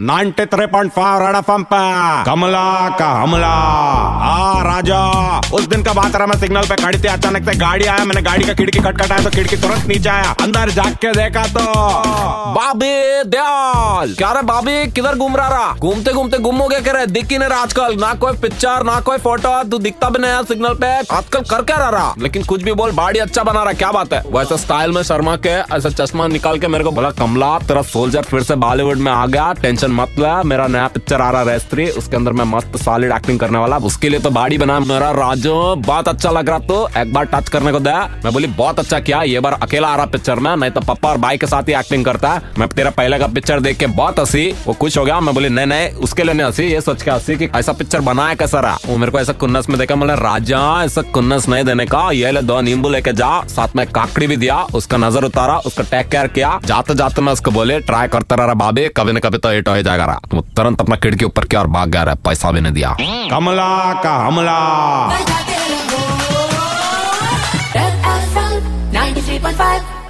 93.5 red FM पे। कमला का हमला। आ, राजा, उस दिन का बात रहा, मैं सिग्नल पे खड़ी थी, अचानक से गाड़ी आया, मैंने गाड़ी का खिड़की खटखटाया तो खिड़की तुरंत नीचे आया, अंदर जाग के देखा तो। बाबी दयाल। क्या रे बाबी, किधर घूम रहा रहा? घूमते घूमते गुम हो गया क्या रे दिख ही नहीं रहा आजकल। ना कोई पिक्चर ना कोई फ़ोटो तू दिखता भी नहीं सिग्नल पे। आजकल कर क्या रहा रहा? लेकिन कुछ भी बोल, बाड़ी अच्छा बना रहा, क्या बात है? वैसे स्टाइल में शर्मा के, ऐसा चश्मा निकाल के मेरे को बोला, कमला, तेरा सोल्जर फिर से बॉलीवुड में आ गया टेंशन मत ले मेरा नया पिक्चर आ रहा रेस्त्री उसके अंदर मैं मस्त सॉलिड एक्टिंग करने वाला उसके लिए तो बाड़ी बना मेरा राजो, बहुत अच्छा लग रहा तो एक बार टच करने को दे। मैं बोली, बहुत अच्छा किया, ये बार अकेला आ रहा पिक्चर में, नहीं तो पप्पा और भाई के साथ ही एक्टिंग करता है। मैं तेरा पहले का पिक्चर देख के बहुत हँसी, वो खुश हो गया। मैं बोली, नहीं नहीं, उसके लिए नहीं हँसी, ये सोच के हँसी कि ऐसा पिक्चर बनाया कैसा रहा? वो मेरे को ऐसा कुन्नस में देखा बोले राजा, ऐसा कुन्नस नहीं देने का, ये ले दो नींबू लेके जा। साथ में काकड़ी भी दिया, उसका नज़र उतारा, उसका टेक केयर किया। जाते जाते मैं उसको बोले ट्राई करता रहा बाबे, कभी न कभी तो हिट हो जाएगा रहा तुम तुरंत अपना खिड़की ऊपर किया और भाग गया रहा पैसा भी नहीं दिया कमला का हमला Red FM 93.5